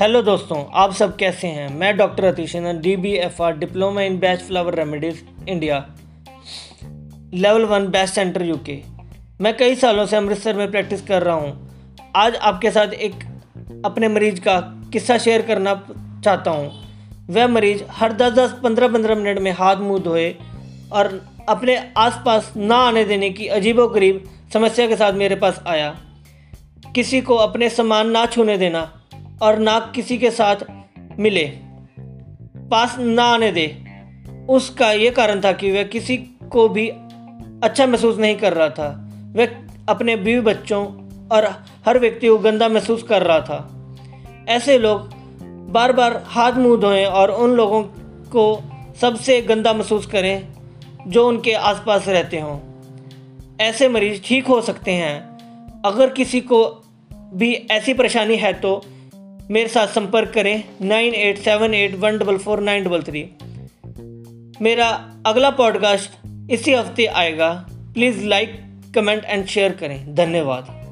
Hello दोस्तों, आप सब कैसे हैं? मैं doctor Atishnandan D B F R diploma in best flower remedies India level one best centre UK मैं कई सालों से अमृतसर में प्रैक्टिस कर रहा हूँ। आज आपके साथ एक अपने मरीज़ का किस्सा शेयर करना चाहता हूँ। वह मरीज़ हर दस दस पंद्रह पंद्रह मिनट में हाथ मुँह धोए और अपने आसपास ना आने देने की अजीबो गरीब समस्या के साथ मेरे पास आया। किसी को अपने सामान ना छूने देना और ना किसी के साथ मिले। पास ना आने दे। उसका ये कारण था कि वह किसी को भी अच्छा महसूस नहीं कर रहा था। वह अपने बीवी बच्चों और हर व्यक्ति को गंदा महसूस कर रहा था। ऐसे लोग बार बार हाथ मुँह धोएँ और उन लोगों को सबसे गंदा महसूस करें जो उनके आसपास रहते हों। ऐसे मरीज़ ठीक हो सकते हैं। अगर किसी को भी ऐसी परेशानी है तो मेरे साथ संपर्क करें nine eight seven eight one double four nine double three. मेरा अगला पॉडकास्ट इसी हफ़्ते आएगा। Please like, comment and share करें। धन्यवाद।